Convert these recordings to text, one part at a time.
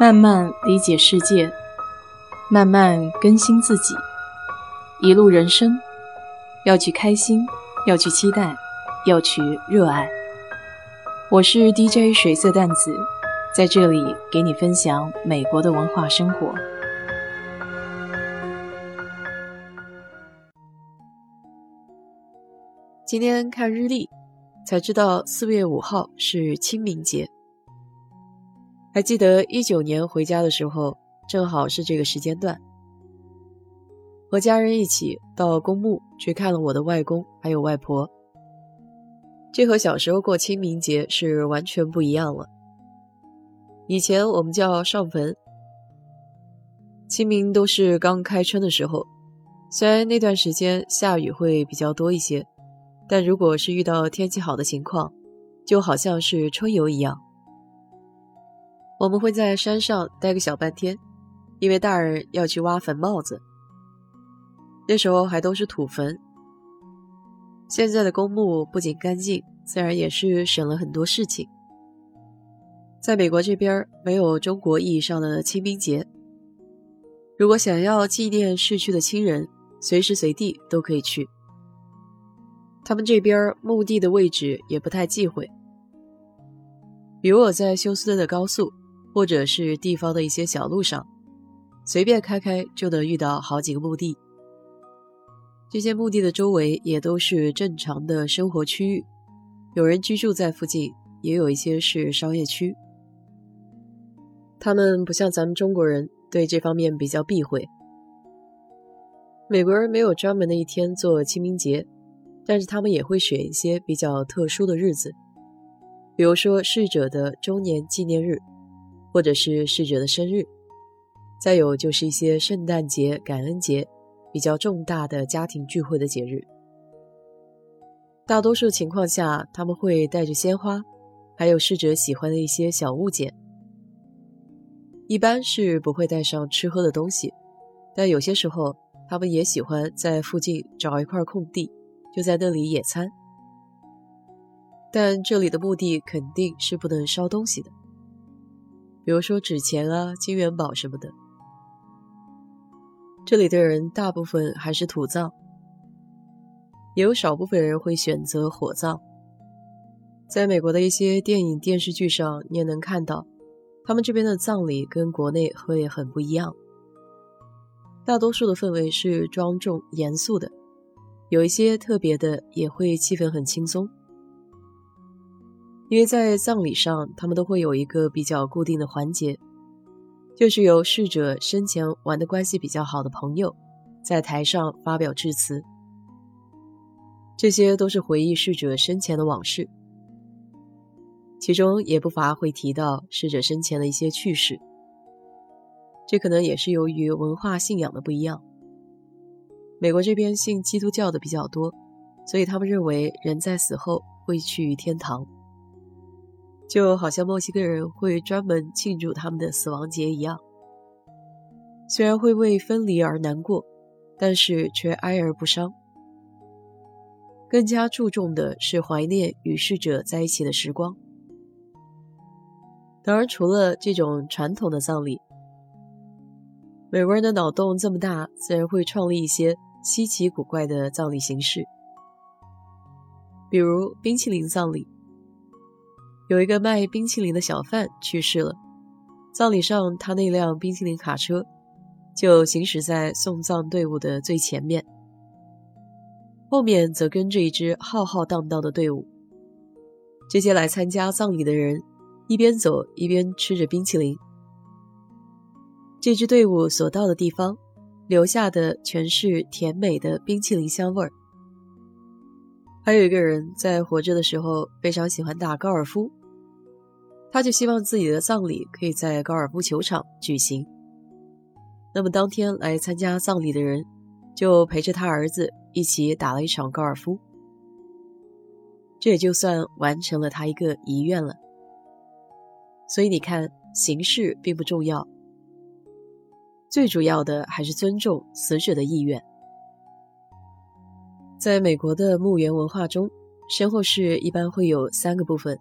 慢慢理解世界，慢慢更新自己。一路人生，要去开心，要去期待，要去热爱。我是 DJ 水色淡子，在这里给你分享美国的文化生活。今天看日历，才知道四月五号是清明节。还记得一九年回家的时候，正好是这个时间段，和家人一起到公墓去看了我的外公还有外婆。这和小时候过清明节是完全不一样了。以前我们叫上坟，清明都是刚开春的时候，虽然那段时间下雨会比较多一些，但如果是遇到天气好的情况，就好像是春游一样。我们会在山上待个小半天，因为大人要去挖坟帽子。那时候还都是土坟。现在的公墓不仅干净，自然也是省了很多事情。在美国这边没有中国意义上的清明节，如果想要纪念逝去的亲人，随时随地都可以去。他们这边墓地的位置也不太忌讳，比如我在休斯顿的高速。或者是地方的一些小路上，随便开开就能遇到好几个墓地。这些墓地的周围也都是正常的生活区域，有人居住在附近，也有一些是商业区。他们不像咱们中国人对这方面比较避讳。美国人没有专门的一天做清明节，但是他们也会选一些比较特殊的日子，比如说逝者的周年纪念日。或者是逝者的生日，再有就是一些圣诞节、感恩节，比较重大的家庭聚会的节日。大多数情况下，他们会带着鲜花，还有逝者喜欢的一些小物件。一般是不会带上吃喝的东西，但有些时候他们也喜欢在附近找一块空地，就在那里野餐。但这里的墓地肯定是不能烧东西的。比如说纸钱啊、金元宝什么的，这里的人大部分还是土葬，也有少部分人会选择火葬。在美国的一些电影、电视剧上，你也能看到，他们这边的葬礼跟国内会很不一样，大多数的氛围是庄重严肃的，有一些特别的也会气氛很轻松。因为在葬礼上，他们都会有一个比较固定的环节，就是由逝者生前玩的关系比较好的朋友，在台上发表致辞。这些都是回忆逝者生前的往事，其中也不乏会提到逝者生前的一些趣事。这可能也是由于文化信仰的不一样。美国这边信基督教的比较多，所以他们认为人在死后会去天堂。就好像墨西哥人会专门庆祝他们的死亡节一样，虽然会为分离而难过，但是却哀而不伤。更加注重的是怀念与逝者在一起的时光。当然，除了这种传统的葬礼，美国人的脑洞这么大，自然会创立一些稀奇古怪的葬礼形式，比如冰淇淋葬礼。有一个卖冰淇淋的小贩去世了，葬礼上他那辆冰淇淋卡车就行驶在送葬队伍的最前面，后面则跟着一支浩浩荡荡的队伍。这些来参加葬礼的人一边走一边吃着冰淇淋。这支队伍所到的地方，留下的全是甜美的冰淇淋香味儿。还有一个人在活着的时候非常喜欢打高尔夫。他就希望自己的葬礼可以在高尔夫球场举行。那么当天来参加葬礼的人，就陪着他儿子一起打了一场高尔夫。这也就算完成了他一个遗愿了。所以你看，形式并不重要，最主要的还是尊重死者的意愿。在美国的墓园文化中，身后事一般会有三个部分：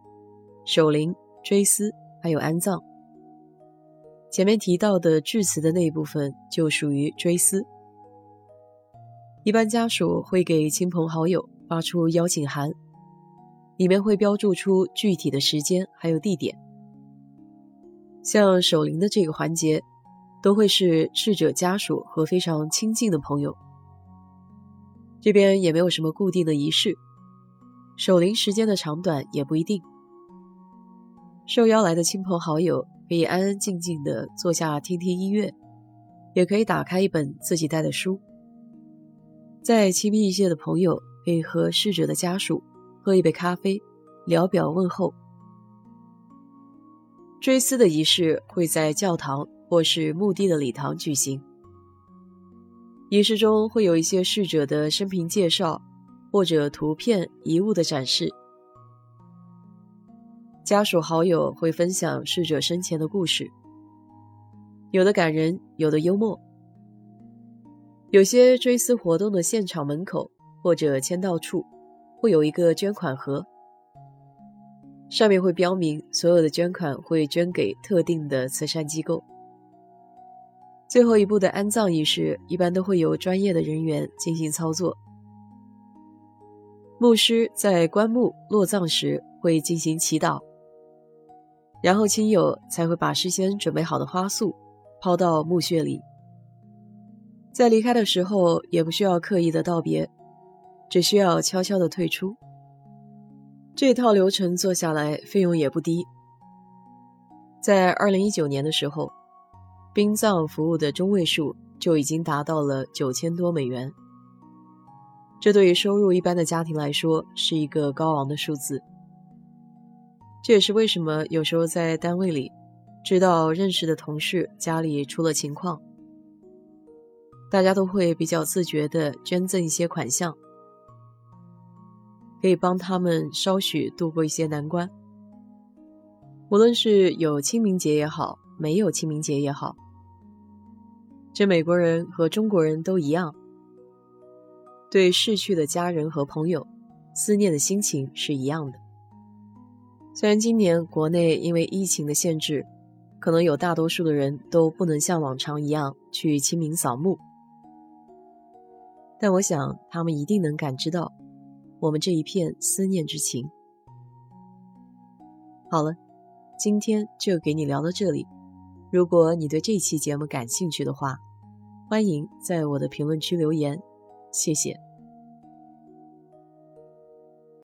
守灵。追思还有安葬，前面提到的致辞的那一部分就属于追思。一般家属会给亲朋好友发出邀请函，里面会标注出具体的时间还有地点。像守灵的这个环节，都会是逝者家属和非常亲近的朋友。这边也没有什么固定的仪式，守灵时间的长短也不一定。受邀来的亲朋好友可以安安静静的坐下听听音乐，也可以打开一本自己带的书。再亲密一些的朋友可以和逝者的家属喝一杯咖啡，聊表问候。追思的仪式会在教堂或是墓地的礼堂举行。仪式中会有一些逝者的生平介绍，或者图片、遗物的展示。家属好友会分享逝者生前的故事，有的感人，有的幽默。有些追思活动的现场门口或者签到处会有一个捐款盒，上面会标明所有的捐款会捐给特定的慈善机构。最后一步的安葬仪式一般都会由专业的人员进行操作。牧师在棺木落葬时会进行祈祷，然后亲友才会把事先准备好的花束抛到墓穴里。在离开的时候也不需要刻意的道别，只需要悄悄的退出。这套流程做下来费用也不低，在二零一九年的时候。殡葬服务的中位数就已经达到了九千多美元，这对于收入一般的家庭来说是一个高昂的数字。这也是为什么有时候在单位里知道认识的同事家里出了情况，大家都会比较自觉地捐赠一些款项，可以帮他们稍许度过一些难关。无论是有清明节也好。没有清明节也好，这美国人和中国人都一样，对逝去的家人和朋友思念的心情是一样的。虽然今年国内因为疫情的限制，可能有大多数的人都不能像往常一样去清明扫墓，但我想他们一定能感知到我们这一片思念之情。好了，今天就给你聊到这里。如果你对这期节目感兴趣的话，欢迎在我的评论区留言，谢谢。